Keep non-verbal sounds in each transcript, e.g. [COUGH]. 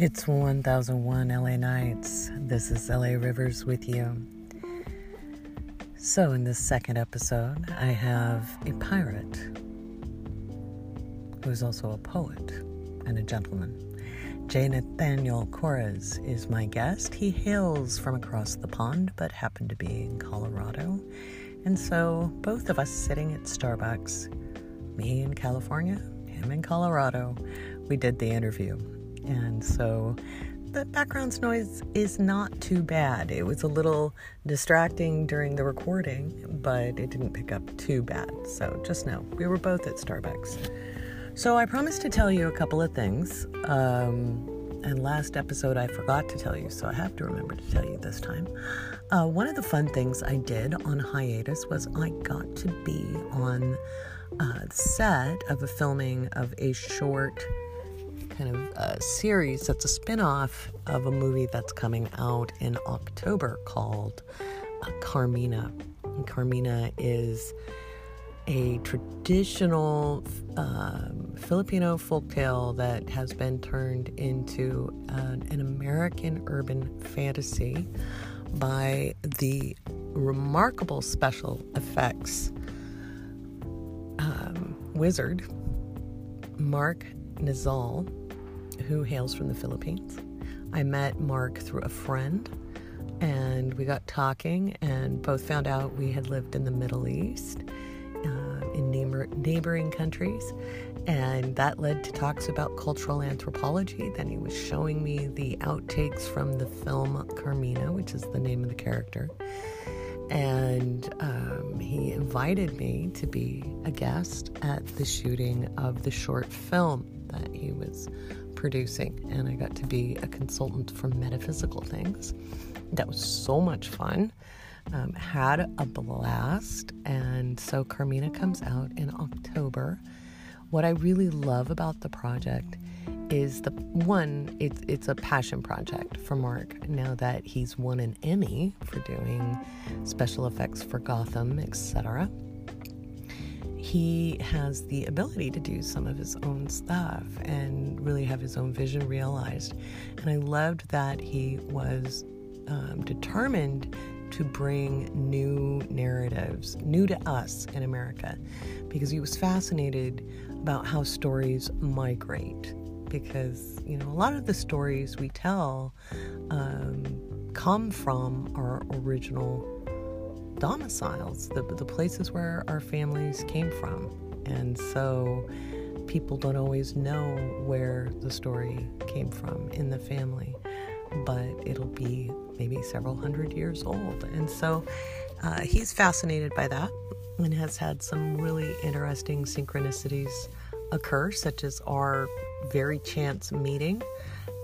It's 1001 LA Nights. This is LA Rivers with you. So, in this second episode, I have a pirate who is also a poet and a gentleman. J. Nathanial Corres is my guest. He hails from across the pond but happened to be in Colorado. And so, both of us sitting at Starbucks, me in California, him in Colorado, we did the interview. And so the background noise is not too bad. It was a little distracting during the recording, but it didn't pick up too bad. So just know we were both at Starbucks. So I promised to tell you a couple of things. Um, and last episode I forgot to tell you, so I have to remember to tell you this time. Uh, one of the fun things I did on hiatus was I got to be on uh, the set of a filming of a short kind of uh, series that's a spin off of a movie that's coming out in October called uh, Carmina. And Carmina is a traditional um, Filipino folktale that has been turned into an, an American urban fantasy by the remarkable special effects um, wizard Mark Nizal who hails from the Philippines. I met Mark through a friend and we got talking and both found out we had lived in the Middle East uh, in neighbor- neighboring countries. And that led to talks about cultural anthropology. Then he was showing me the outtakes from the film Carmina, which is the name of the character. And um, he invited me to be a guest at the shooting of the short film that he was producing, and I got to be a consultant for metaphysical things. That was so much fun. Um, had a blast, and so Carmina comes out in October. What I really love about the project is the one it's it's a passion project for Mark now that he's won an Emmy for doing special effects for Gotham, etc he has the ability to do some of his own stuff and really have his own vision realized. And I loved that he was um, determined to bring new narratives, new to us in America, because he was fascinated about how stories migrate. Because, you know, a lot of the stories we tell um, come from our original domiciles, the, the places where our families came from. And so people don't always know where the story came from in the family, but it'll be maybe several hundred years old. And so uh, he's fascinated by that and has had some really interesting synchronicities occur, such as our very chance meeting.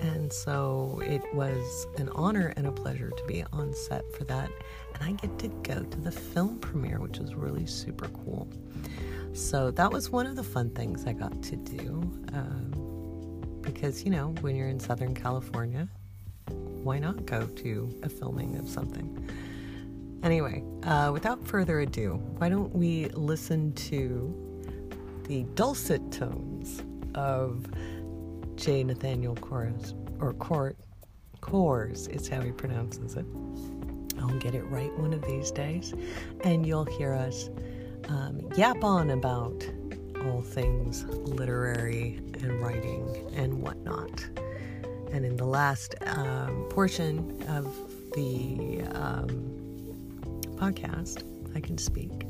And so it was an honor and a pleasure to be on set for that and I get to go to the film premiere, which was really super cool. So that was one of the fun things I got to do. Um, because, you know, when you're in Southern California, why not go to a filming of something? Anyway, uh, without further ado, why don't we listen to the dulcet tones of J. Nathanial Corres, or Court, Coors is how he pronounces it. I'll get it right one of these days, and you'll hear us um, yap on about all things literary and writing and whatnot. And in the last um, portion of the um, podcast, I can speak.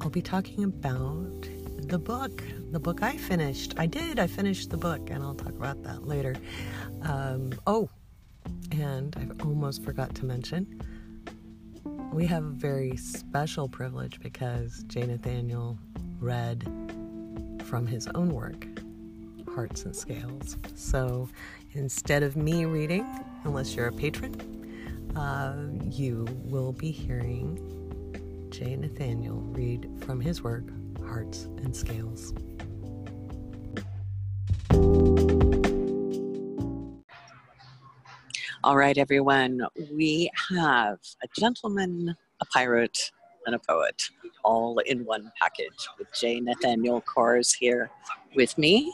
I'll be talking about the book, the book I finished. I did, I finished the book, and I'll talk about that later. Um, oh, and I almost forgot to mention we have a very special privilege because Jay Nathanial read from his own work, Hearts and Scales. So instead of me reading, unless you're a patron, uh, you will be hearing Jay Nathanial read from his work, Hearts and Scales. All right, everyone. We have a gentleman, a pirate, and a poet, all in one package. With J. Nathanial Coors here with me,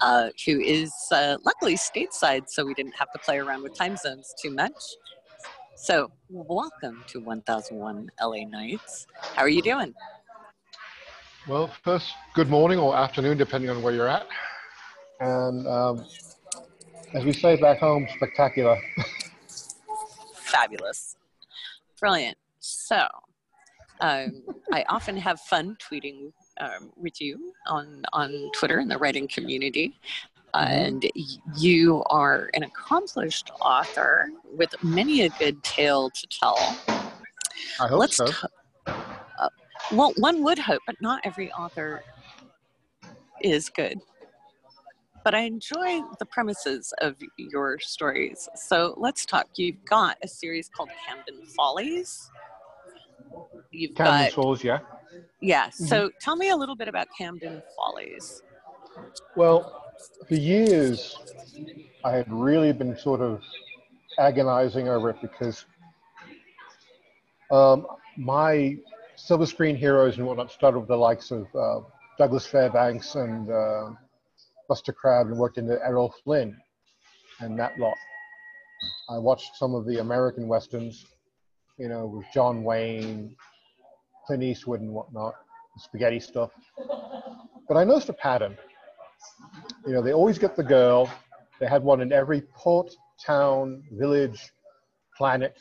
uh, who is uh, luckily stateside, so we didn't have to play around with time zones too much. So, welcome to 1001 LA Nights. How are you doing? Well, first, good morning or afternoon, depending on where you're at. And um, as we say back home, spectacular. [LAUGHS] Fabulous. Brilliant. So, um, I often have fun tweeting um, with you on, on Twitter in the writing community. Mm-hmm. and you are an accomplished author with many a good tale to tell. I hope Let's so. Well, one would hope, but not every author is good but I enjoy the premises of your stories. So let's talk. You've got a series called Camden Follies. You've Camden got, Falls, yeah. Yeah. So tell me a little bit about Camden Follies. Well, for years, I had really been sort of agonizing over it because um, my silver screen heroes and whatnot started with the likes of uh, Douglas Fairbanks and uh, Buster Crabbe and worked into Errol Flynn and that lot. I watched some of the American westerns, you know, with John Wayne, Clint Eastwood, and whatnot, spaghetti stuff. But I noticed a pattern. You know, they always get the girl. They had one in every port, town, village, planet,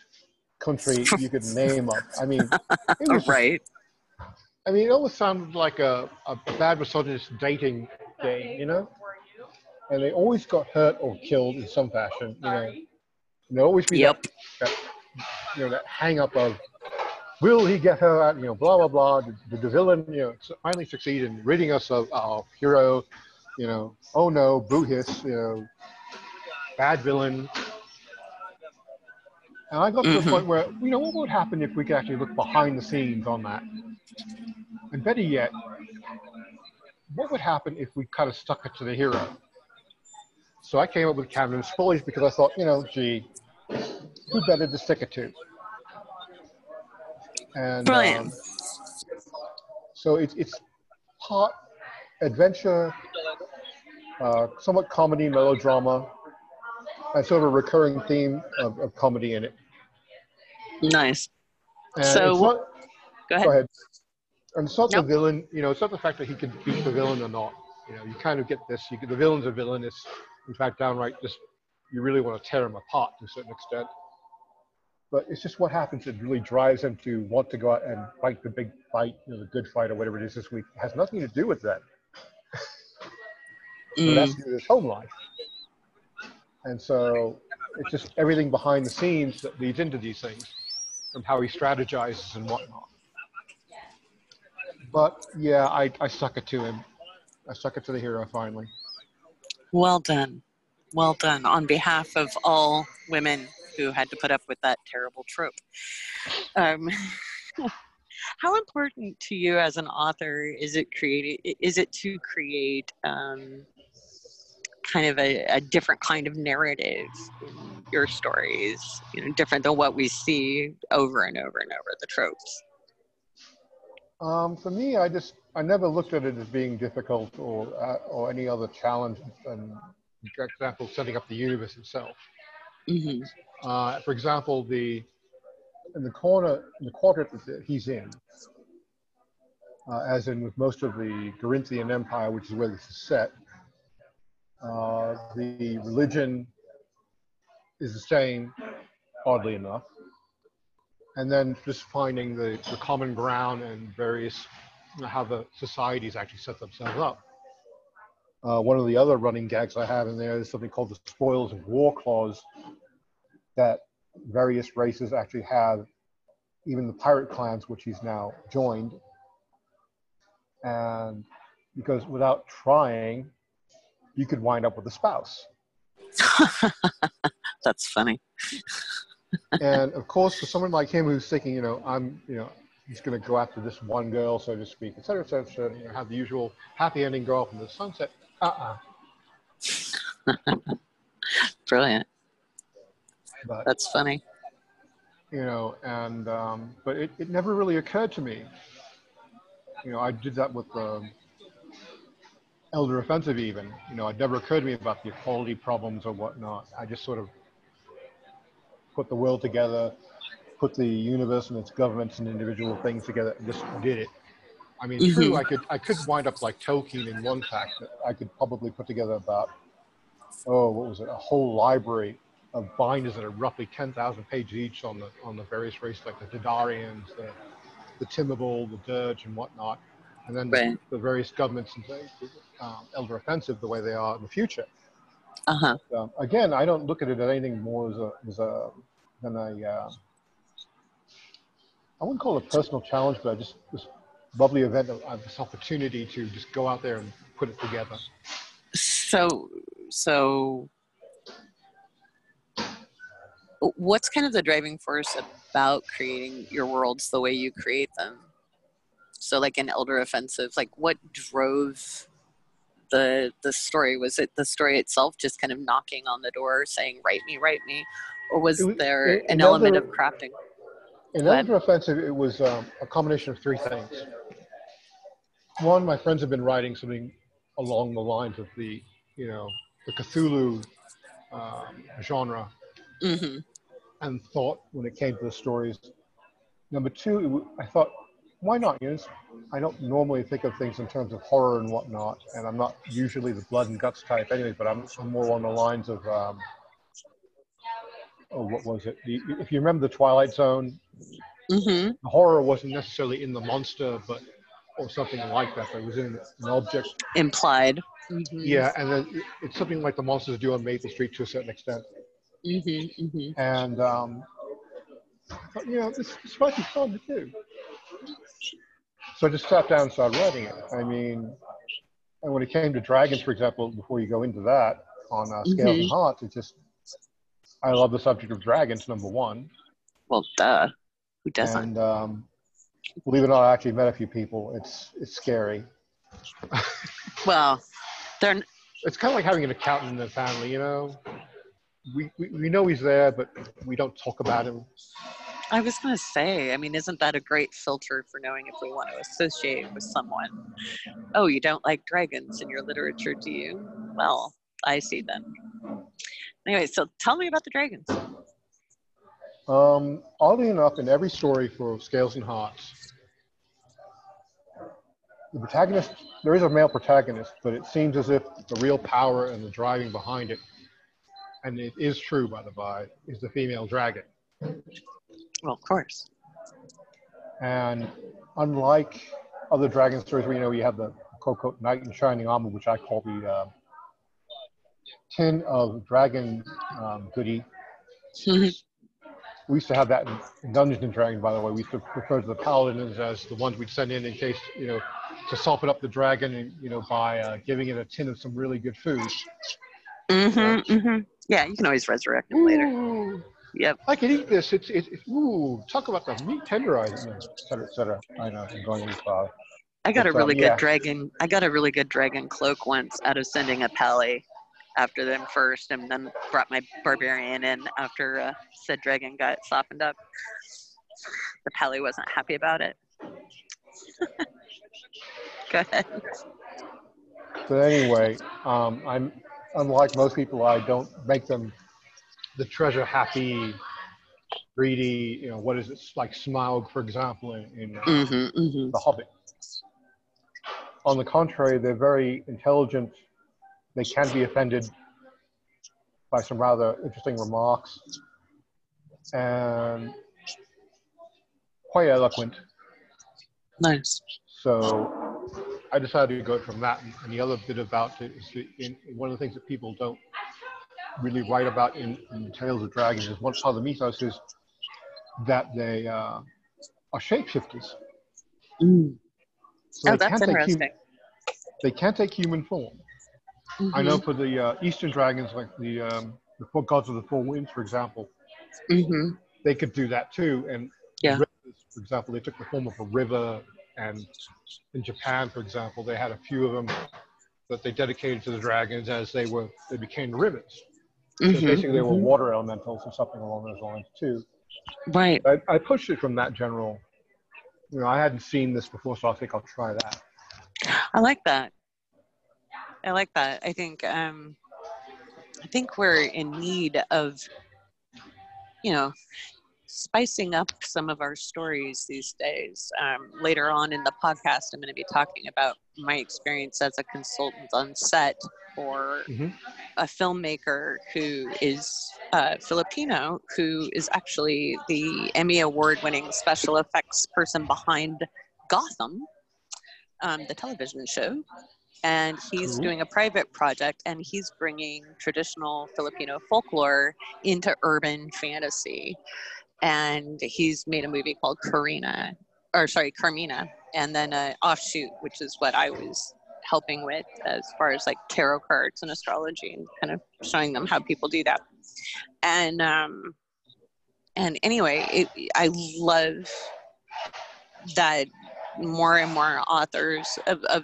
country [LAUGHS] you could name up. I mean, it [LAUGHS] was right. Just, I mean, it almost sounded like a, a bad misogynist dating game, you know? and they always got hurt or killed in some fashion. You know, and there always be yep. that, that, you know, that hang up of, will he get her out? You know, blah blah blah. Did, the villain, you know, finally succeed in ridding us of our hero? You know, oh no, boo hiss. You know, bad villain. And I got to mm-hmm. the point where, you know, what would happen if we could actually look behind the scenes on that? And better yet, what would happen if we kind of stuck it to the hero? So I came up with Camden Follies because I thought, you know, gee, who better to stick it to? And Brilliant. Um, so it's it's part adventure, uh, somewhat comedy, melodrama, and sort of a recurring theme of, of comedy in it. Nice. And so what? go ahead. Go ahead. And it's not nope. the villain, you know, it's not the fact that he can beat the villain or not. You know, you kind of get this. You, the villain's a villain. It's in fact, downright just you really want to tear them apart to a certain extent. But it's just what happens that really drives him to want to go out and fight the big fight, you know, the good fight or whatever it is this week. It has nothing to do with that. [LAUGHS] mm. that's to do with his home life. And so it's just everything behind the scenes that leads into these things and how he strategizes and whatnot. But yeah, I, I suck it to him. I suck it to the hero finally. Well done. Well done on behalf of all women who had to put up with that terrible trope. Um, [LAUGHS] how important to you as an author is it creating? Is it to create um, kind of a, a, different kind of narrative your stories? You know, different than what we see over and over and over the tropes. Um, for me, I just I never looked at it as being difficult or uh, or any other challenge than, for example, setting up the universe itself. Mm-hmm. Uh, for example, the in the corner in the quadrant that he's in, uh, as in with most of the Corinthian Empire, which is where this is set, uh, the religion is the same, oddly enough and then just finding the, the common ground and various how the societies actually set themselves up. Uh, one of the other running gags I have in there is something called the spoils of war clause that various races actually have, even the pirate clans, which he's now joined. And because without trying, you could wind up with a spouse. [LAUGHS] That's funny. and of course, for someone like him who's thinking, you know, I'm, you know, he's going to go after this one girl, so to speak, et cetera, et cetera, et cetera you know, have the usual happy ending girl from the sunset. Uh-uh. [LAUGHS] Brilliant. But, That's funny. you know, and um, but it, it never really occurred to me. You know, I did that with the um, elder offensive even. You know, it never occurred to me about the equality problems or whatnot. I just sort of put the world together, put the universe and its governments and individual things together, and just did it. I mean, mm-hmm. true, I could I could wind up like Tolkien in one pack. that I could probably put together about oh, what was it, a whole library of binders that are roughly 10,000 pages each on the on the various races like the Didarians, the the the Dirge, and whatnot, and then right. the, various governments and um, Elder Offensive the way they are in the future. Uh-huh. Um, again, I don't look at it as anything more as a, as a than a uh, I wouldn't call it a personal challenge, but I just this lovely event of this opportunity to just go out there and put it together. So, so what's kind of the driving force about creating your worlds the way you create them? So, like an elder offensive, like what drove the the story? Was it the story itself, just kind of knocking on the door, saying "Write me, write me," or was there an element of crafting? In Elder Offensive, it was um, a combination of three things. One, my friends have been writing something along the lines of the, you know, the Cthulhu um, genre, mm-hmm. and thought when it came to the stories. Number two, I thought, why not? You know, I don't normally think of things in terms of horror and whatnot, and I'm not usually the blood and guts type anyway, but I'm, I'm more along the lines of, um, oh, what was it? The, if you remember the Twilight Zone, mm-hmm. the horror wasn't necessarily in the monster, but or something like that. But it was in an object implied. Mm-hmm. Yeah, and then it's something like the monsters do on Maple Street to a certain extent. Mm-hmm, mm-hmm. And um, but, you know, this, this might be fun to do. So I just sat down and started writing it. I mean, and when it came to dragons, for example, before you go into that on uh, scales and mm-hmm. hearts, it's just I love the subject of dragons. Number one. Well, duh. Who doesn't? And um, believe it or not, I actually met a few people. It's it's scary. [LAUGHS] well, they're. It's kind of like having an accountant in the family, you know. We, we we know he's there, but we don't talk about him. I was going to say, I mean, isn't that a great filter for knowing if we want to associate with someone? Oh, you don't like dragons in your literature, do you? Well, I see then. Anyway, so tell me about the dragons. Um, oddly enough, in every story for Scales and Hearts, the protagonist, there is a male protagonist, but it seems as if the real power and the driving behind it, and it is true, by the by, is the female dragon. Well, of course. And unlike other dragon stories where, you know, you have the Coco Knight in Shining Armor, which I call the uh, tin of dragon um, goody. we used to have that in Dungeons and Dragons, by the way. We used to refer to the paladins as the ones we'd send in in case, you know, to soften up the dragon, and, you know, by uh, giving it a tin of some really good food. Mm-hmm, mm-hmm. Yeah, you can always resurrect him later. Yep. I can eat this. It's, it's, it's ooh, talk about the meat tenderizing, et cetera, et cetera. I know, I'm going too far. I got but, a really um, good yeah. dragon. I got a really good dragon cloak once out of sending a pally after them first, and then brought my barbarian in after uh, said dragon got softened up. The pally wasn't happy about it. [LAUGHS] Go ahead. But anyway, um, I'm unlike most people. I don't make them the treasure happy, greedy. You know what is it like Smaug, for example, in, in mm-hmm, mm-hmm. The Hobbit. On the contrary, they're very intelligent they can be offended by some rather interesting remarks and quite eloquent. Nice. So I decided to go from that. And the other bit about it is in, in one of the things that people don't really write about in, in Tales of Dragons is one part of the mythos is that they uh, are shapeshifters. Mm. So oh, that's interesting. Hum- they can't take human form. Mm-hmm. I know for the uh, Eastern dragons, like the um, the four gods of the four winds, for example, mm-hmm. they could do that too. And yeah. rivers, for example, they took the form of a river. And in Japan, for example, they had a few of them that they dedicated to the dragons as they were they became rivers. Mm-hmm. So basically, they were mm-hmm. water elementals or something along those lines too. Right. I, I pushed it from that general. You know, I hadn't seen this before, so I think I'll try that. I like that. I like that. I think um, I think we're in need of, you know, spicing up some of our stories these days. Um, later on in the podcast, I'm going to be talking about my experience as a consultant on set for mm-hmm. a filmmaker who is uh, Filipino, who is actually the Emmy Award winning special effects person behind Gotham, um, the television show. And he's cool. doing a private project and he's bringing traditional Filipino folklore into urban fantasy. And he's made a movie called Karina, or sorry, Carmina, and then an offshoot, which is what I was helping with as far as like tarot cards and astrology and kind of showing them how people do that. And um, and anyway, it, I love that more and more authors of, of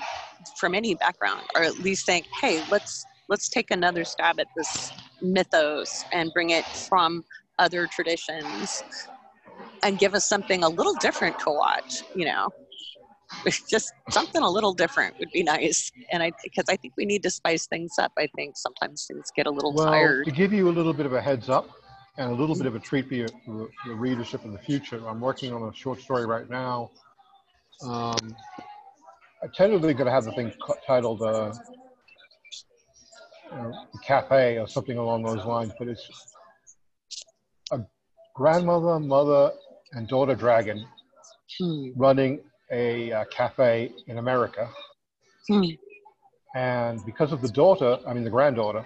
from any background or at least think, hey, let's let's take another stab at this mythos and bring it from other traditions and give us something a little different to watch, you know just something a little different would be [LAUGHS] nice. And I, because I think we need to spice things up. I think sometimes things get a little well, tired. To give you a little bit of a heads up and a little bit of a treat for your, for your readership in the future, I'm working on a short story right now. Um, I'm tentatively going to have the thing titled uh, uh, Cafe or something along those lines, but it's a grandmother, mother, and daughter dragon hmm. running a uh, cafe in America. Hmm. And because of the daughter, I mean the granddaughter,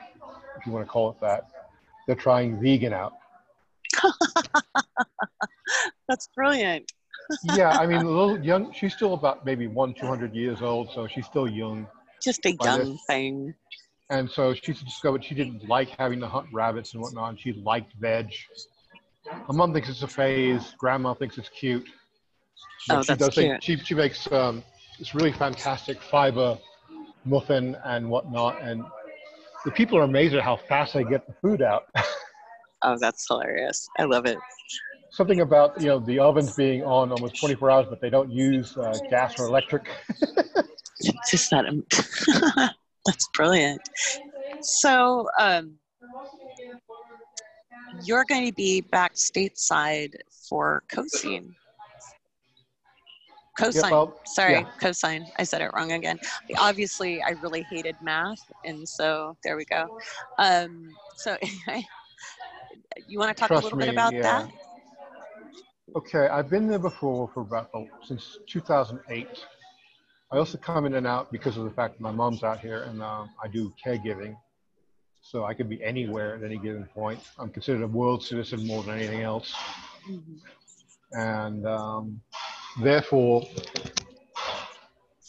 if you want to call it that, they're trying vegan out. [LAUGHS] That's brilliant. [LAUGHS] yeah, I mean, a little young. She's still about maybe one, two hundred years old, so she's still young. Just a young thing. And so she discovered she didn't like having to hunt rabbits and whatnot. She liked veg. Her mom thinks it's a phase. Grandma thinks it's cute. But oh, she that's cute. she, she makes um, this really fantastic fiber muffin and whatnot. And the people are amazed at how fast they get the food out. [LAUGHS] oh, that's hilarious. I love it. Something about, you know, the ovens being on almost 24 hours, but they don't use uh, gas or electric. [LAUGHS] it's Just that. [LAUGHS] that's brilliant. So, um, you're going to be back stateside for CoScene. Cosine. Yeah, well, Sorry, yeah. cosine. I said it wrong again. Obviously, I really hated math, and so there we go. Um, so, [LAUGHS] you want to talk Trust a little me, bit about yeah. that? Okay, I've been there before for about oh, since 2008. I also come in and out because of the fact that my mom's out here, and um, I do caregiving. So I could be anywhere at any given point. I'm considered a world citizen more than anything else. Mm-hmm. And um, Therefore,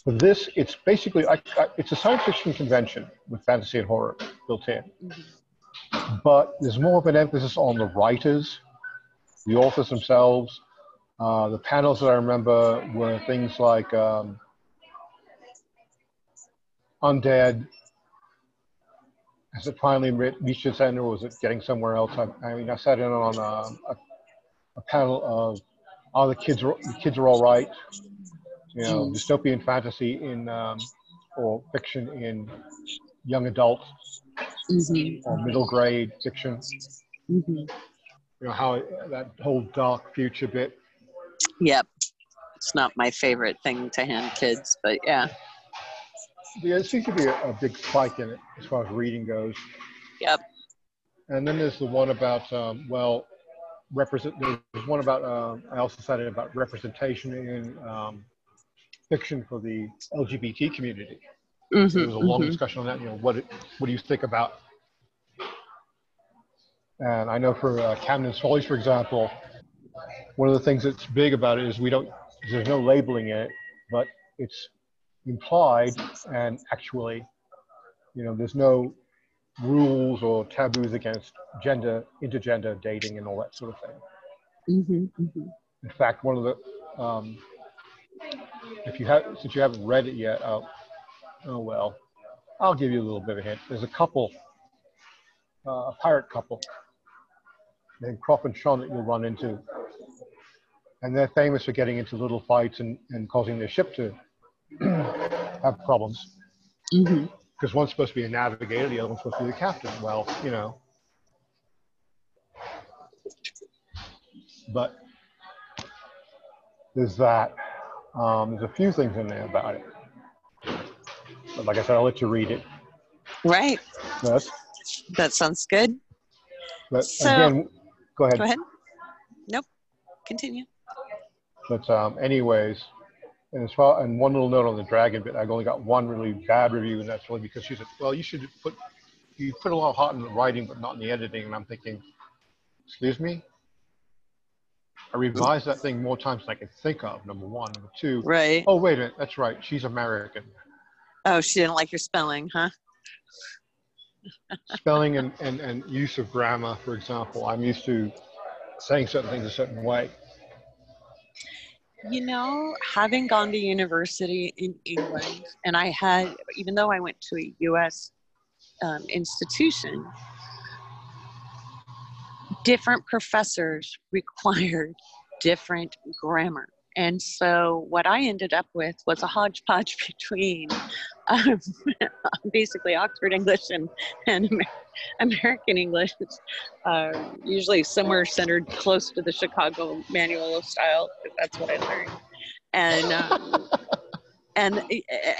for this, it's basically I, I, it's a science fiction convention with fantasy and horror built in, mm-hmm. but there's more of an emphasis on the writers, the authors themselves. Uh, the panels that I remember were things like um, undead. Has it finally reached its end, or was it getting somewhere else? I, I mean, I sat in on a, a, a panel of all the kids are the kids are all right. You know, mm. dystopian fantasy in um, or fiction in young adult mm-hmm. or middle grade fiction. Mm-hmm. You know how that whole dark future bit. Yep, it's not my favorite thing to hand kids, but yeah. Yeah, there seems to be a, a big spike in it as far as reading goes. Yep. And then there's the one about um, well, represent. There's one about. Uh, I also cited about representation in um, fiction for the LGBT community. Mm-hmm, there was a long mm-hmm. discussion on that. You know, what what do you think about? And I know for uh, Camden's Follies, for example, one of the things that's big about it is we don't. There's no labeling in it, but it's implied and actually, you know, there's no rules or taboos against gender, intergender dating, and all that sort of thing. Mm-hmm, mm-hmm. In fact, one of the um, if you have since you haven't read it yet, oh, oh well, I'll give you a little bit of a hint. There's a couple, uh, a pirate couple, named Croft and Shawn that you'll run into. And they're famous for getting into little fights and, and causing their ship to [CLEARS THROAT] have problems. Because mm-hmm. one's supposed to be a navigator, the other one's supposed to be the captain. Well, you know. But there's that. Um, there's a few things in there about it. But like I said, I'll let you read it. Right. Yes. That sounds good. But so, again, go ahead. Go ahead. Nope. Continue. But um, anyways, and as far and one little note on the dragon bit, I've only got one really bad review, and that's only because she said, "Well, you should put you put a lot of heart in the writing, but not in the editing." And I'm thinking, "Excuse me." I revised that thing more times than I can think of. Number one, number two. Right. Oh wait a minute, that's right. She's American. Oh, she didn't like your spelling, huh? [LAUGHS] spelling and, and, and use of grammar, for example. I'm used to saying certain things a certain way. You know, having gone to university in England, and I had, even though I went to a US um, institution, different professors [LAUGHS] required different grammar. And so what I ended up with was a hodgepodge [LAUGHS] between um, [LAUGHS] basically Oxford English and, and Amer- American English, uh, usually somewhere centered close to the Chicago manual of style. That's what I learned. And, um, [LAUGHS] and,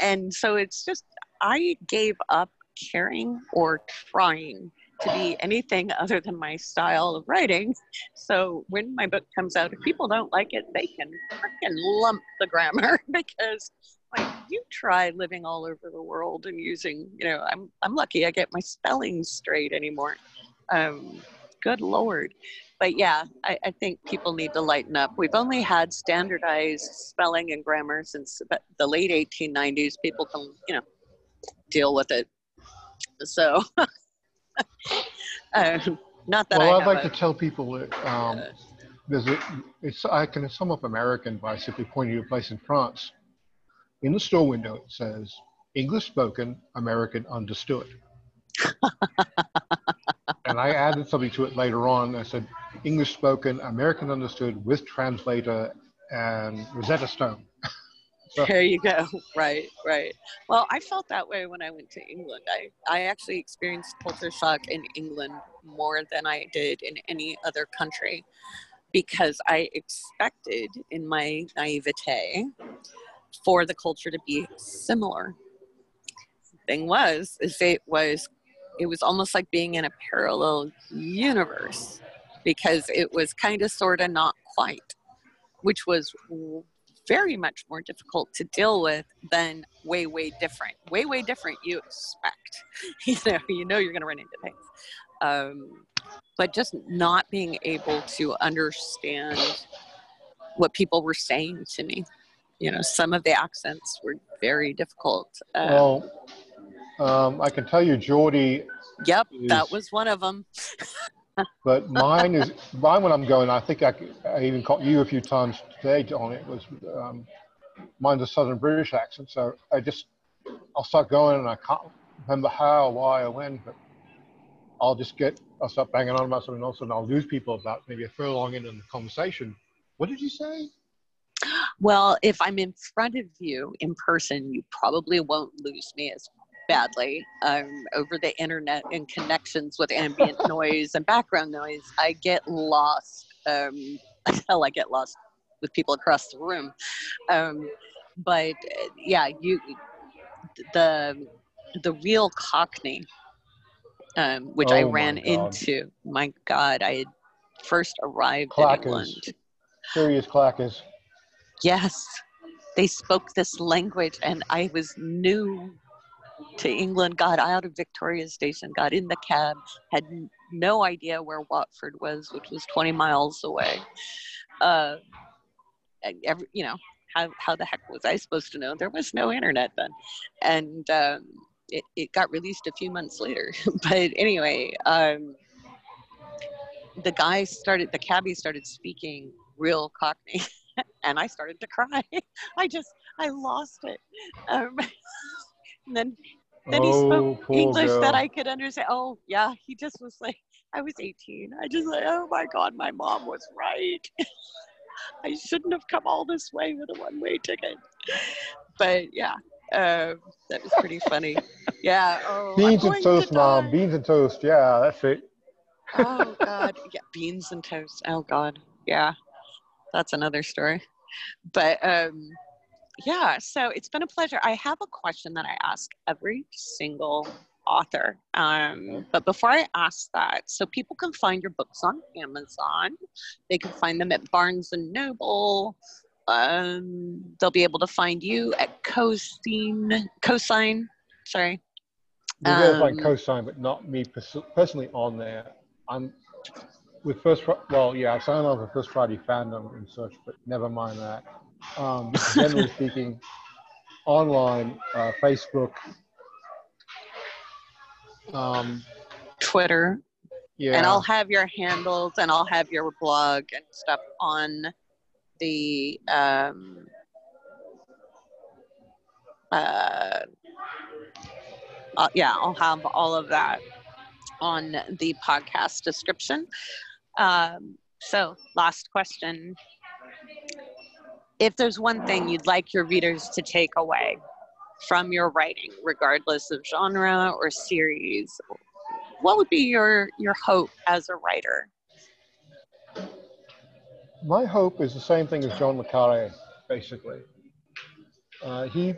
and so it's just, I gave up caring or trying to be anything other than my style of writing. So when my book comes out, if people don't like it, they can freaking lump the grammar [LAUGHS] because like you try living all over the world and using, you know, I'm I'm lucky I get my spelling straight anymore. Um, good lord. But yeah, I, I think people need to lighten up. We've only had standardized spelling and grammar since the late 1890s. People can, you know, deal with it. So [LAUGHS] uh, [LAUGHS] not that well, I would like to tell people that um, uh, there's a, it's, I can sum up American by simply pointing to a place in France. In the store window, it says English spoken, American understood. [LAUGHS] and I added something to it later on. I said English spoken, American understood with translator and Rosetta Stone. There you go. [LAUGHS] Right, right. Well, I felt that way when I went to England. I, I actually experienced culture shock in England more than I did in any other country because I expected in my naivete for the culture to be similar. thing was, is it was it was almost like being in a parallel universe because it was kind of sort of not quite which was very much more difficult to deal with than way way different. Way way different you expect. [LAUGHS] You know you know you're going to run into things. Um, but just not being able to understand what people were saying to me. You know some of the accents were very difficult um, well um, i can tell you geordie yep is, that was one of them [LAUGHS] but mine is mine when I'm going. I think I, I even caught you a few times today on it. Was um, mine's a Southern British accent, so I just I'll start going and I can't remember how, why, or when, but I'll just get I'll start banging on about something else, and I'll lose people about maybe a furlong in the conversation. What did you say? Well, if I'm in front of you in person, you probably won't lose me as badly um, over the internet and connections with ambient [LAUGHS] noise and background noise. I get lost. Um, [LAUGHS] hell, I get lost with people across the room. Um, but yeah, you the the real Cockney, um, which oh I ran into. My God, I had first arrived clackers. in England. Serious clackers. Yes, they spoke this language, and I was new to England, got out of Victoria Station, got in the cab, had no idea where Watford was, which was 20 miles away. Uh, every, you know, how, how the heck was I supposed to know? There was no internet then. And um, it, it got released a few months later. [LAUGHS] but anyway, um, the guy started, the cabbie started speaking real Cockney. [LAUGHS] and I started to cry. [LAUGHS] I just, I lost it. Um, and then then oh, he spoke English girl. that I could understand. Oh yeah, he just was like I was 18. I just like, oh my God, my mom was right. [LAUGHS] I shouldn't have come all this way with a one way ticket. But yeah, uh, that was pretty funny. Yeah. Oh, beans and toast, to mom. Beans and toast. Yeah, that's it. oh [LAUGHS] God. Yeah, beans and toast. Oh God. Yeah, that's another story. But um, yeah, so it's been a pleasure. I have a question that I ask every single author. Um, but before I ask that, so people can find your books on Amazon. They can find them at Barnes and Noble. Um, they'll be able to find you at Cosine. Cosine, sorry. You'll be able to find um, Cosine, but not me personally on there. I'm with first. Well, yeah, I signed on for First Friday fandom and such, but never mind that. Um, generally speaking, online, uh, Facebook, um, Twitter. Yeah. And I'll have your handles and I'll have your blog and stuff on the um, uh, uh, yeah, I'll have all of that on the podcast description. Um, so, last question. If there's one thing you'd like your readers to take away from your writing, regardless of genre or series, what would be your, your hope as a writer? My hope is the same thing as John le Carre, basically. Uh, he,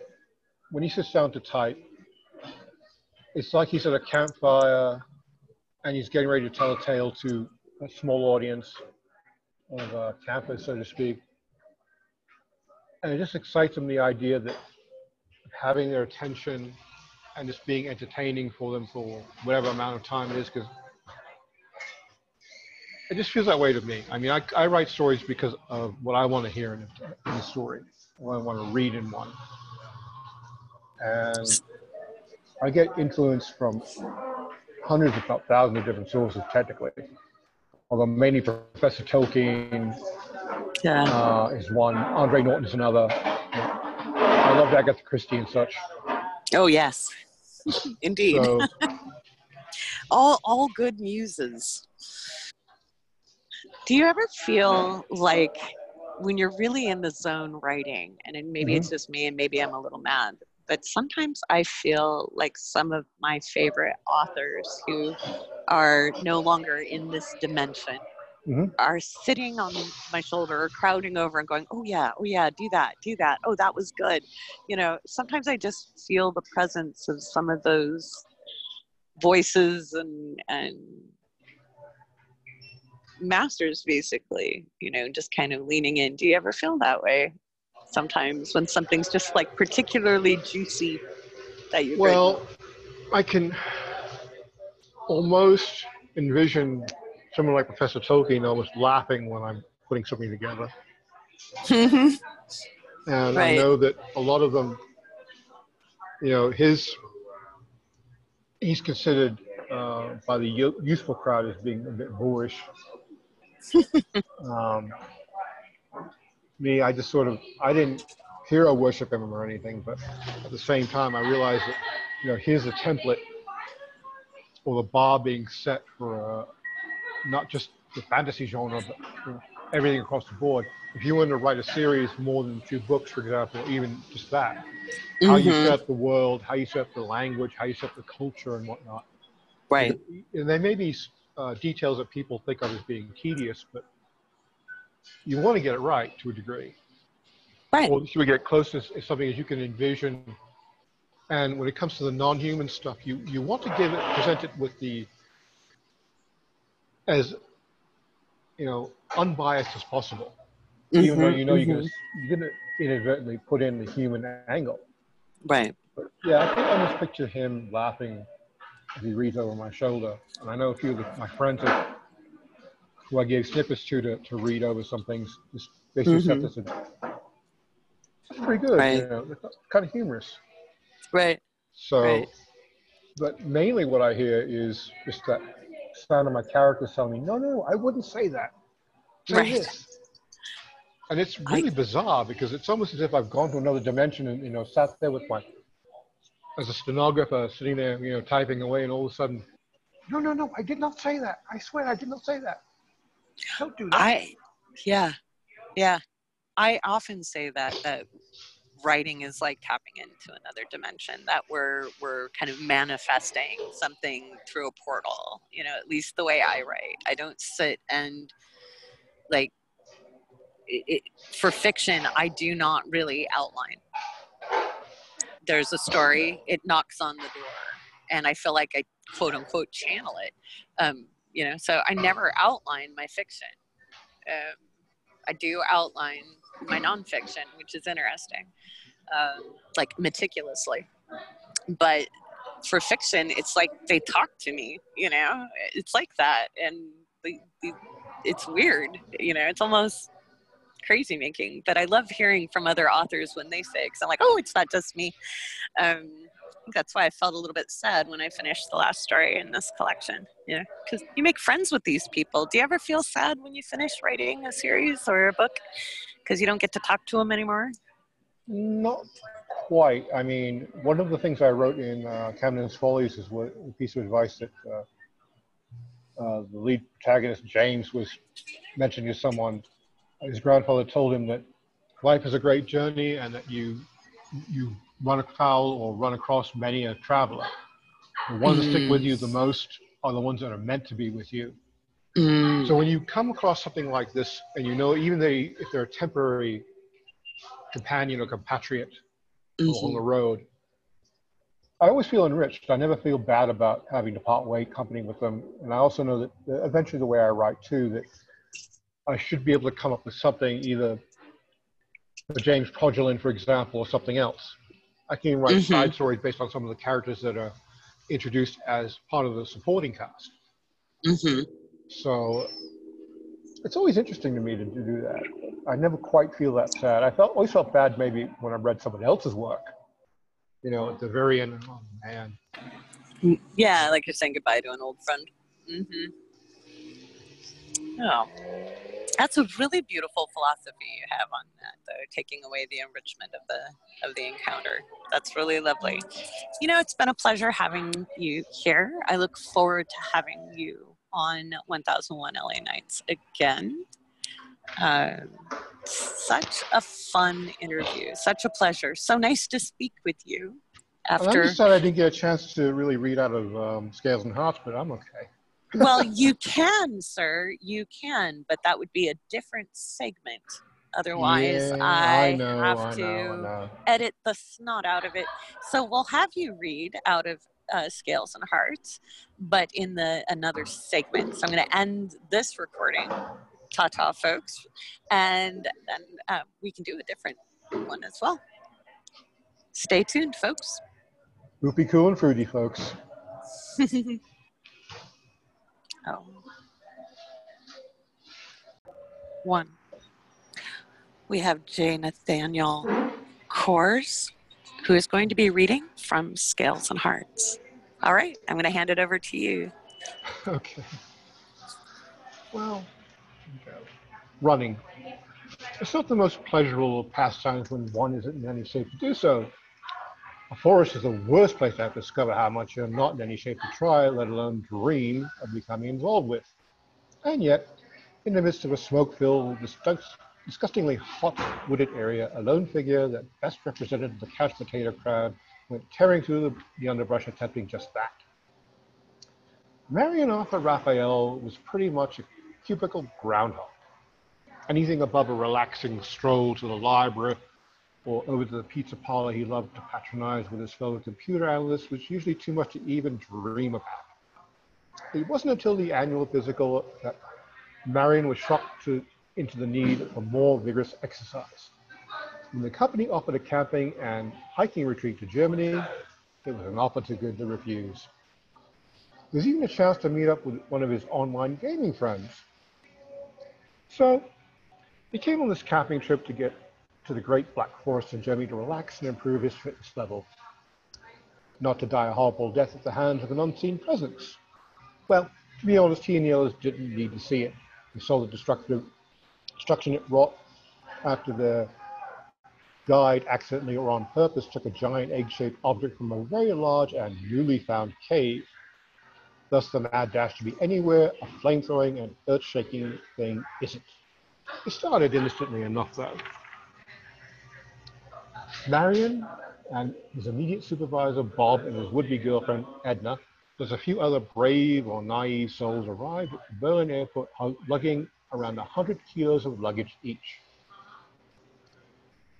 when he sits down to type, it's like he's at a campfire and he's getting ready to tell a tale to a small audience of uh, campers, so to speak. And it just excites them the idea that having their attention and just being entertaining for them for whatever amount of time it is, because it just feels that way to me. I mean, I, I write stories because of what I want to hear in a, in a story, what I want to read in one. And I get influence from hundreds, if not thousands, of different sources, technically. Although mainly Professor Tolkien yeah. uh, is one, Andre Norton is another. I love Agatha Christie and such. Oh yes, indeed. So, [LAUGHS] all all good muses. Do you ever feel like when you're really in the zone writing, and maybe mm-hmm. it's just me, and maybe I'm a little mad, but sometimes I feel like some of my favorite authors who are no longer in this dimension mm-hmm. are sitting on my shoulder or crowding over and going, oh, yeah, oh, yeah, do that, do that. Oh, that was good. You know, sometimes I just feel the presence of some of those voices and, and masters basically you know just kind of leaning in do you ever feel that way sometimes when something's just like particularly juicy that you well i can almost envision someone like professor tolkien almost laughing when i'm putting something together. And right. i know that a lot of them you know his he's considered uh, by the youthful crowd as being a bit boorish. [LAUGHS] Um, me, I just sort of, I didn't hero worship him or anything, but at the same time, I realized that, you know, here's a template or the bar being set for not just the fantasy genre, but everything across the board. If you want to write a series more than two books, for example, even just that, mm-hmm. how you mm-hmm. set the world, how you set up the language, how you set up the culture and whatnot. Right. And there may be uh, details that people think of as being tedious, but you want to get it right to a degree. Right. Or should we get close to something as you can envision? And when it comes to the non-human stuff, you, you want to give it, present it with the, as, you know, unbiased as possible. Mm-hmm, even though you know mm-hmm. you're going you're gonna inadvertently put in the human angle. Right. But yeah, I think I just picture him laughing as he reads over my shoulder. And I know a few of the, my friends have who I gave snippets to to, to read over some things. Just basically mm-hmm. this. It's pretty good. Right. You know, kind of humorous. Right. So, right. but mainly what I hear is just that sound of my character telling me, no, no, I wouldn't say that. Say right. This. And it's really I, bizarre because it's almost as if I've gone to another dimension and, you know, sat there with my, as a stenographer sitting there, you know, typing away and all of a sudden no, no, no, I did not say that. I swear I did not say that. Don't do that. I, yeah, yeah. I often say that, that writing is like tapping into another dimension that we're we're kind of manifesting something through a portal you know at least the way i write. I don't sit and like it, it, for fiction i do not really outline. There's a story it knocks on the door and i feel like i quote unquote channel it um, you know so i never outline my fiction. Um, i do outline my nonfiction, which is interesting, um, like meticulously. But for fiction, it's like they talk to me, you know, it's like that. And it's weird, you know, it's almost crazy making. But I love hearing from other authors when they say, because I'm like, oh, it's not just me. Um, that's why I felt a little bit sad when I finished the last story in this collection. Yeah, because you make friends with these people. Do you ever feel sad when you finish writing a series or a book because you don't get to talk to them anymore? Not quite. I mean, one of the things I wrote in uh, Camden's Follies is what, a piece of advice that uh, uh, the lead protagonist James was mentioning to someone. His grandfather told him that life is a great journey and that you you run afoul or run across many a traveler. The ones mm. that stick with you the most are the ones that are meant to be with you. Mm. So when you come across something like this, and you know, even they, if they're a temporary companion or compatriot mm-hmm. along the road, I always feel enriched. I never feel bad about having to part way company with them. And I also know that eventually the way I write too, that I should be able to come up with something either for James Progilin, for example, or something else. I can write mm-hmm. side stories based on some of the characters that are introduced as part of the supporting cast. Mm-hmm. So it's always interesting to me to, do that. I never quite feel that sad. I felt always felt bad maybe when I read someone else's work. You know, at the very end, oh man. Yeah, like you're saying goodbye to an old friend. Mm-hmm. Oh. That's a really beautiful philosophy you have on that, though, taking away the enrichment of the of the encounter. That's really lovely. You know, it's been a pleasure having you here. I look forward to having you on 1001 LA Nights again. Uh, such a fun interview, such a pleasure. So nice to speak with you. After well, I'm just sad I didn't get a chance to really read out of um, Scales and Hearts, but I'm okay [LAUGHS] well, you can, sir. You can, but that would be a different segment. Otherwise, yeah, I, I know, have I to know, edit the snot out of it. So we'll have you read out of uh, Scales and Hearts, but in the another segment. So I'm going to end this recording. Ta ta, folks, and then uh, we can do a different one as well. Stay tuned, folks. Whoopie cool and fruity, folks. [LAUGHS] Oh. One. We have J. Nathanial Corres, who is going to be reading from Scales and Hearts. All right, I'm going to hand it over to you. [LAUGHS] Okay. Well, running. It's not the most pleasurable of pastimes when one isn't in any shape to do so. A forest is the worst place to have to discover how much you're not in any shape to try, let alone dream of becoming involved with. And yet, in the midst of a smoke-filled, disgustingly hot wooded area, a lone figure that best represented the couch potato crowd went tearing through the, the underbrush attempting just that. Marion Arthur Raphael was pretty much a cubicle groundhog. Anything above a relaxing stroll to the library or over to the pizza parlor he loved to patronize with his fellow computer analysts was usually too much to even dream about. It wasn't until the annual physical that Marion was shocked to, into the need for more vigorous exercise. When the company offered a camping and hiking retreat to Germany, it was an offer too good to refuse. There's even a chance to meet up with one of his online gaming friends. So he came on this camping trip to get to the Great Black Forest in Germany to relax and improve his fitness level, not to die a horrible death at the hands of an unseen presence. Well, to be honest, he and the others didn't need to see it. They saw the destructive destruction it wrought after the guide accidentally or on purpose took a giant egg-shaped object from a very large and newly found cave. Thus, the mad dash to be anywhere a flame-throwing and earth-shaking thing isn't. It started innocently enough, though. Marion and his immediate supervisor, Bob, and his would-be girlfriend, Edna, plus a few other brave or naive souls arrived at the Berlin airport lugging around 100 kilos of luggage each.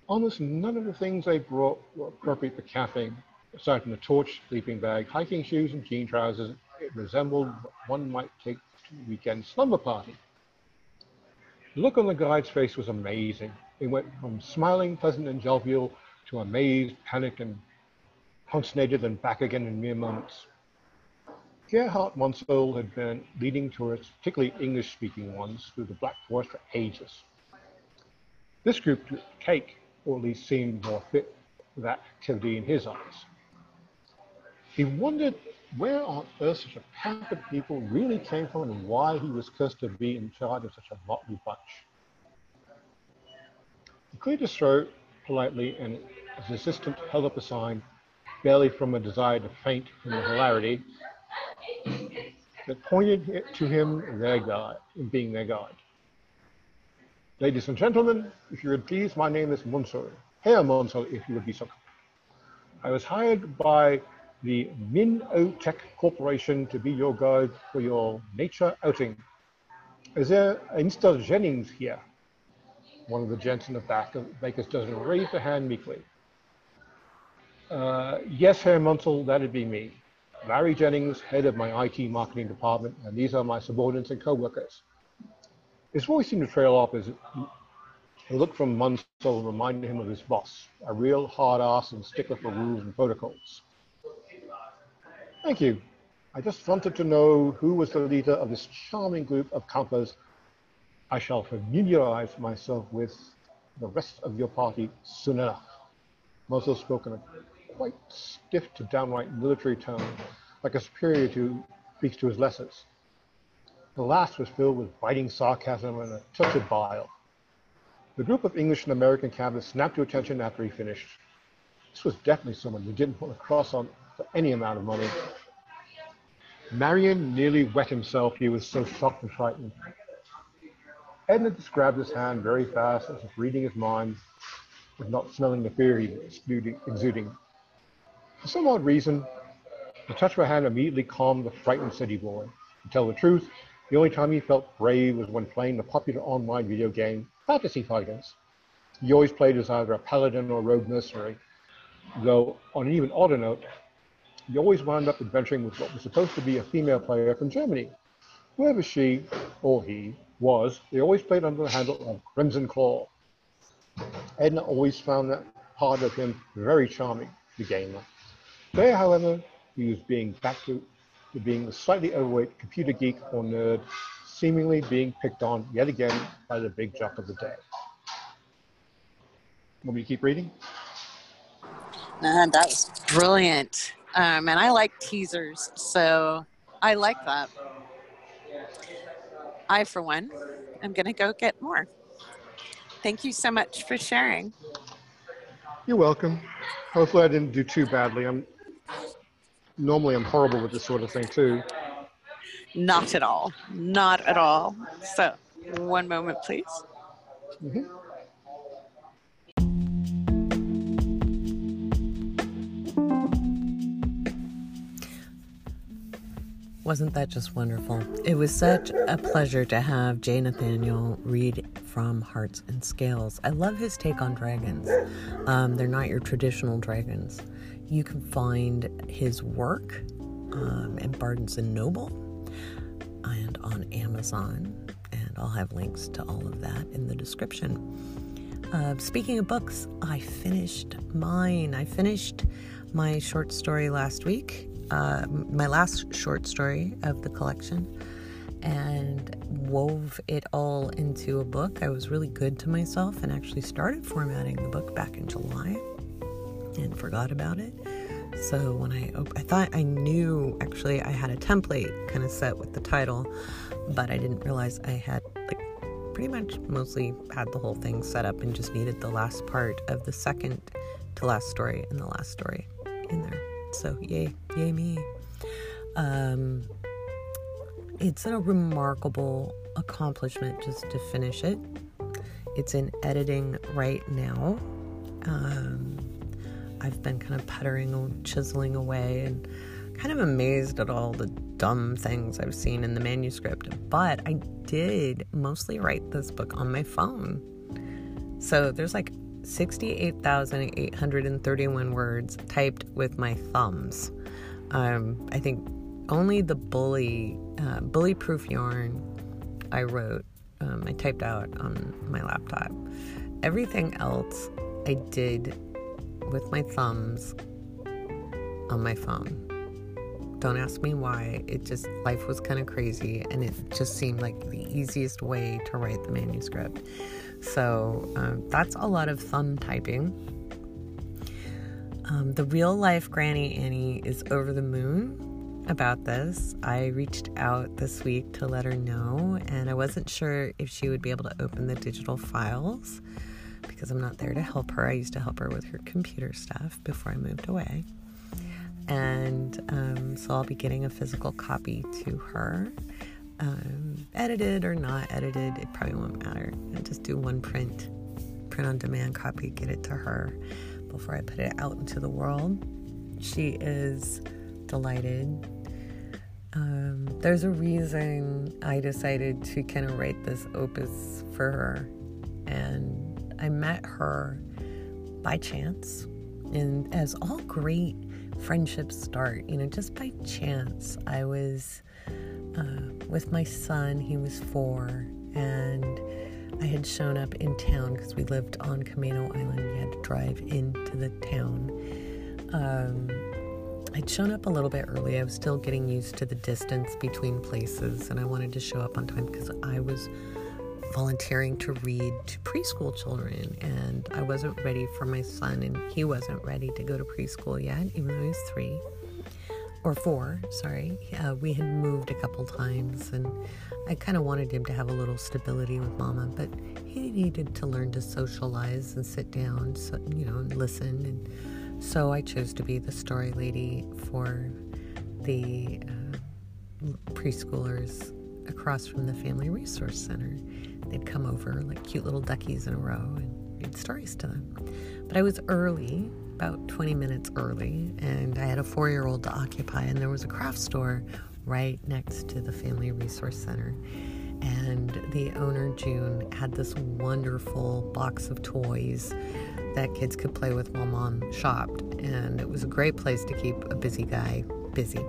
Almost none of the things they brought were appropriate for camping, aside from a torch, sleeping bag, hiking shoes, and jean trousers. It resembled what one might take to a weekend slumber party. The look on the guide's face was amazing. It went from smiling, pleasant, and jovial to amazed, panicked, and consternated, and back again in mere moments. Gerhard Monsell had been leading tourists, particularly English-speaking ones, through the Black Forest for ages. This group cake, or at least seemed more fit for that activity in his eyes. He wondered where on earth such a pack of people really came from and why he was cursed to be in charge of such a motley bunch. He cleared his throat politely and his assistant held up a sign, barely from a desire to faint from the hilarity, that pointed to him their God, in being their God. Ladies and gentlemen, if you would please, my name is Munsel. Herr Munsel, if you would be so kind. I was hired by the Minotech Corporation to be your guide for your nature outing. Is there a Mr. Jennings here? One of the gents in the back of Baker's dozen raised a hand meekly. Uh, yes, Herr Munsel, that'd be me. Larry Jennings, head of my IT marketing department, and these are my subordinates and co-workers. His voice seemed to trail off as a look from Munsell reminded him of his boss, a real hard ass and stickler for rules and protocols. Thank you. I just wanted to know who was the leader of this charming group of campers. I shall familiarize myself with the rest of your party soon enough. Munsell spoke in a quite stiff to downright military tone, like a superior who speaks to his lessers. The last was filled with biting sarcasm and a touch of bile. The group of English and American campers snapped to attention after he finished. This was definitely someone who didn't want to cross on for any amount of money. Marion nearly wet himself. He was so shocked and frightened. Edna just grabbed his hand very fast as if reading his mind, but not smelling the fear he was exuding. For some odd reason, the touch of her hand immediately calmed the frightened city boy. To tell the truth, the only time he felt brave was when playing the popular online video game Fantasy Fighters. He always played as either a paladin or a rogue mercenary, though on an even odder note, he always wound up adventuring with what was supposed to be a female player from Germany. Whoever she or he was, they always played under the handle of Crimson Claw. Edna always found that part of him very charming, the gamer. There, however, he was being back to, to being a slightly overweight computer geek or nerd, seemingly being picked on yet again by the big jock of the day. Want me to keep reading? Uh, that was brilliant. Um, and I like teasers, so I like that. I, for one, am going to go get more. Thank you so much for sharing. You're welcome. Hopefully, I didn't do too badly. I'm normally I'm horrible with this sort of thing too. Not at all. Not at all. So, one moment, please. Mm-hmm. Wasn't that just wonderful? It was such a pleasure to have Jay Nathanial read from Hearts and Scales. I love his take on dragons. Um, they're not your traditional dragons. You can find his work um, at Barnes and Noble and on Amazon, and I'll have links to all of that in the description. Uh, speaking of books, I finished mine. I finished my short story last week, uh, my last short story of the collection, and wove it all into a book. I was really good to myself and actually started formatting the book back in July and forgot about it. So when I op- I thought I knew actually I had a template kind of set with the title, but I didn't realize I had like pretty much mostly had the whole thing set up and just needed the last part of the second to last story and the last story in there. So yay, yay me. Um, it's a remarkable accomplishment just to finish it. It's in editing right now. Um, I've been kind of puttering, and chiseling away, and kind of amazed at all the dumb things I've seen in the manuscript. But I did mostly write this book on my phone. So there's like 68,831 words typed with my thumbs. Um, I think only the bully, uh, bully proof yarn I wrote, um, I typed out on my laptop. Everything else I did with my thumbs on my phone. Don't ask me why. It just, life was kind of crazy and it just seemed like the easiest way to write the manuscript. So um, that's a lot of thumb typing. Um, the real life Granny Annie is over the moon about this. I reached out this week to let her know, and I wasn't sure if she would be able to open the digital files because I'm not there to help her. I used to help her with her computer stuff before I moved away. And um, so I'll be getting a physical copy to her. Um, edited or not edited, it probably won't matter. I just do one print, print on demand copy, get it to her before I put it out into the world. She is delighted. Um, there's a reason I decided to kind of write this opus for her. And I met her by chance. And as all great friendships start, you know, just by chance, I was uh, with my son. He was four, and I had shown up in town because we lived on Camano Island. You had to drive into the town. Um, I'd shown up a little bit early. I was still getting used to the distance between places, and I wanted to show up on time because I was volunteering to read to preschool children, and I wasn't ready for my son, and he wasn't ready to go to preschool yet, even though he was three or four, sorry. Uh, we had moved a couple times, and I kind of wanted him to have a little stability with Mama, but he needed to learn to socialize and sit down, so, you know, and listen. And so I chose to be the story lady for the uh, preschoolers across from the Family Resource Center. They'd come over like cute little duckies in a row and read stories to them. But I was early about 20 minutes early, and I had a four year old to occupy, and there was a craft store right next to the Family Resource Center. And the owner, June, had this wonderful box of toys that kids could play with while mom shopped. And it was a great place to keep a busy guy busy.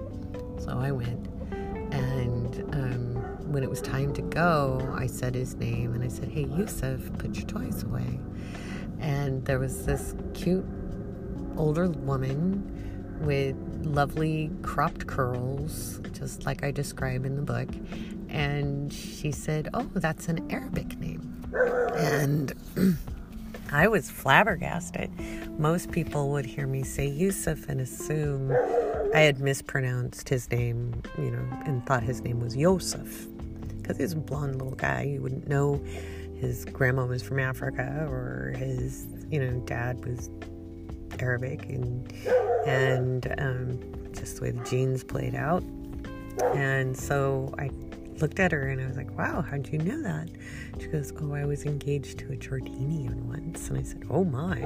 So I went. And um, when it was time to go, I said his name and I said, Hey, Yusuf, put your toys away. And there was this cute older woman with lovely cropped curls, just like I describe in the book. And she said, Oh, that's an Arabic name. And [CLEARS THROAT] I was flabbergasted. Most people would hear me say Yusuf and assume I had mispronounced his name, you know, and thought his name was Yosef. Because he's a blonde little guy. You wouldn't know his grandma was from Africa or his, you know, dad was Arabic and and um, just the way the genes played out. And so I looked at her and I was like, "Wow, how'd you know that?" She goes, "Oh, I was engaged to a Jordanian once." And I said, "Oh my!"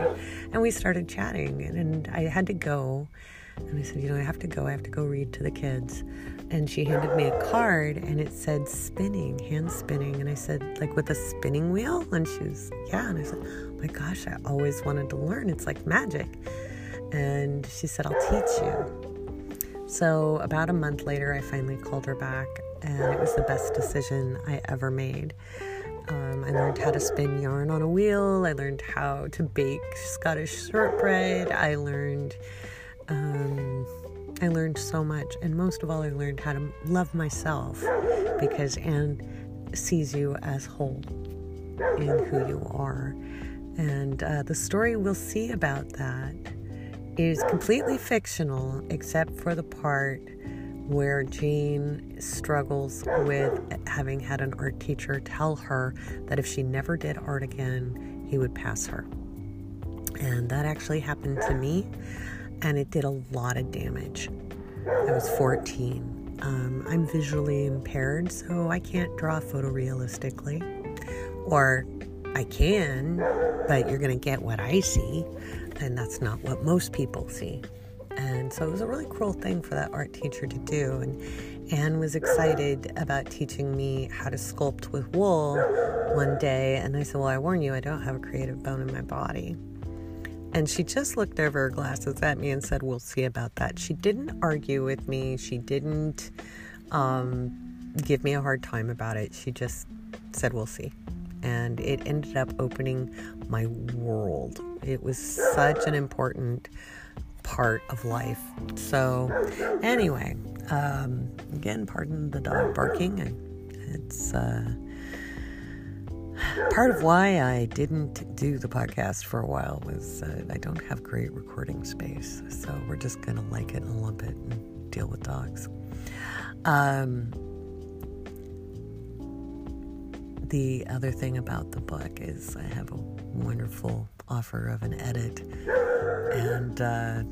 And we started chatting, and, and I had to go. And I said, you know, I have to go. I have to go read to the kids. And she handed me a card and it said spinning, hand spinning. And I said, like with a spinning wheel? And she was, yeah. And I said, oh my gosh, I always wanted to learn. It's like magic. And she said, I'll teach you. So about a month later, I finally called her back. And it was the best decision I ever made. Um, I learned how to spin yarn on a wheel. I learned how to bake Scottish shortbread. I learned um, I learned so much, and most of all, I learned how to love myself because Anne sees you as whole in who you are. And uh, the story we'll see about that is completely fictional, except for the part where Jean struggles with having had an art teacher tell her that if she never did art again, he would pass her. And that actually happened to me and it did a lot of damage. I was 14 Um, I'm visually impaired, so I can't draw photorealistically. Or I can, but you're going to get what I see, and that's not what most people see. And so it was a really cruel thing for that art teacher to do. And Anne was excited about teaching me how to sculpt with wool one day. And I said, Well, I warn you, I don't have a creative bone in my body. And she just looked over her glasses at me and said, We'll see about that. She didn't argue with me. She didn't um, give me a hard time about it. She just said, We'll see. And it ended up opening my world. It was such an important part of life. So, anyway, um, again, pardon the dog barking. It's uh, part of why I didn't do the podcast for a while was uh, I don't have great recording space. So we're just gonna like it and lump it and deal with dogs. Um, the other thing about the book is I have a wonderful offer of an edit and uh,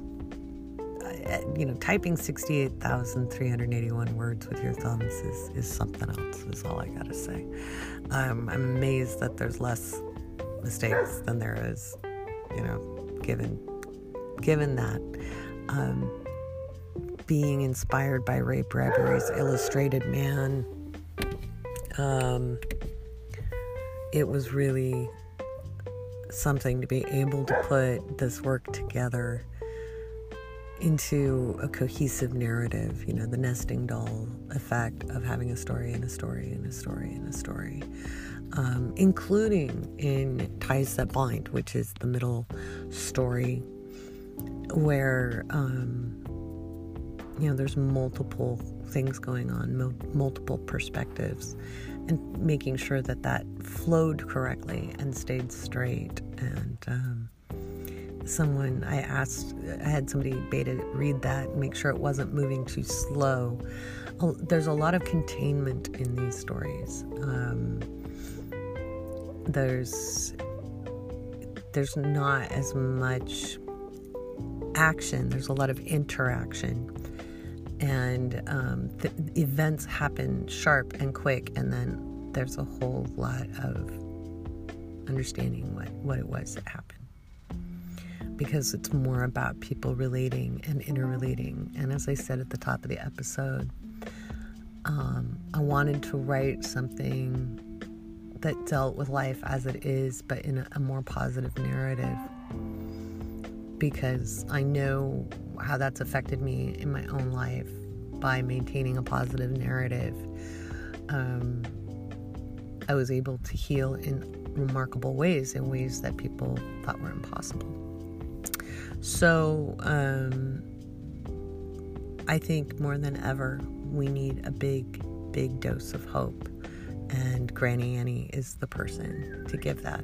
you know, typing 68,381 words with your thumbs is, is something else, is all I gotta say. Um, I'm amazed that there's less mistakes than there is, you know, given, given that. Um, being inspired by Ray Bradbury's Illustrated Man, um, it was really something to be able to put this work together into a cohesive narrative, you know, the nesting doll effect of having a story and a story and a story and a story, um, including in Ties That Bind, which is the middle story where, um, you know, there's multiple things going on, mo- multiple perspectives, and making sure that that flowed correctly and stayed straight and, um, someone I asked, I had somebody beta read that, make sure it wasn't moving too slow. There's a lot of containment in these stories. Um, there's there's not as much action. There's a lot of interaction, and um, events happen sharp and quick, and then there's a whole lot of understanding what what it was that happened because it's more about people relating and interrelating. And as I said at the top of the episode, um, I wanted to write something that dealt with life as it is, but in a, a more positive narrative. Because I know how that's affected me in my own life by maintaining a positive narrative. Um, I was able to heal in remarkable ways, in ways that people thought were impossible. So, um, I think more than ever, we need a big, big dose of hope. And Granny Annie is the person to give that.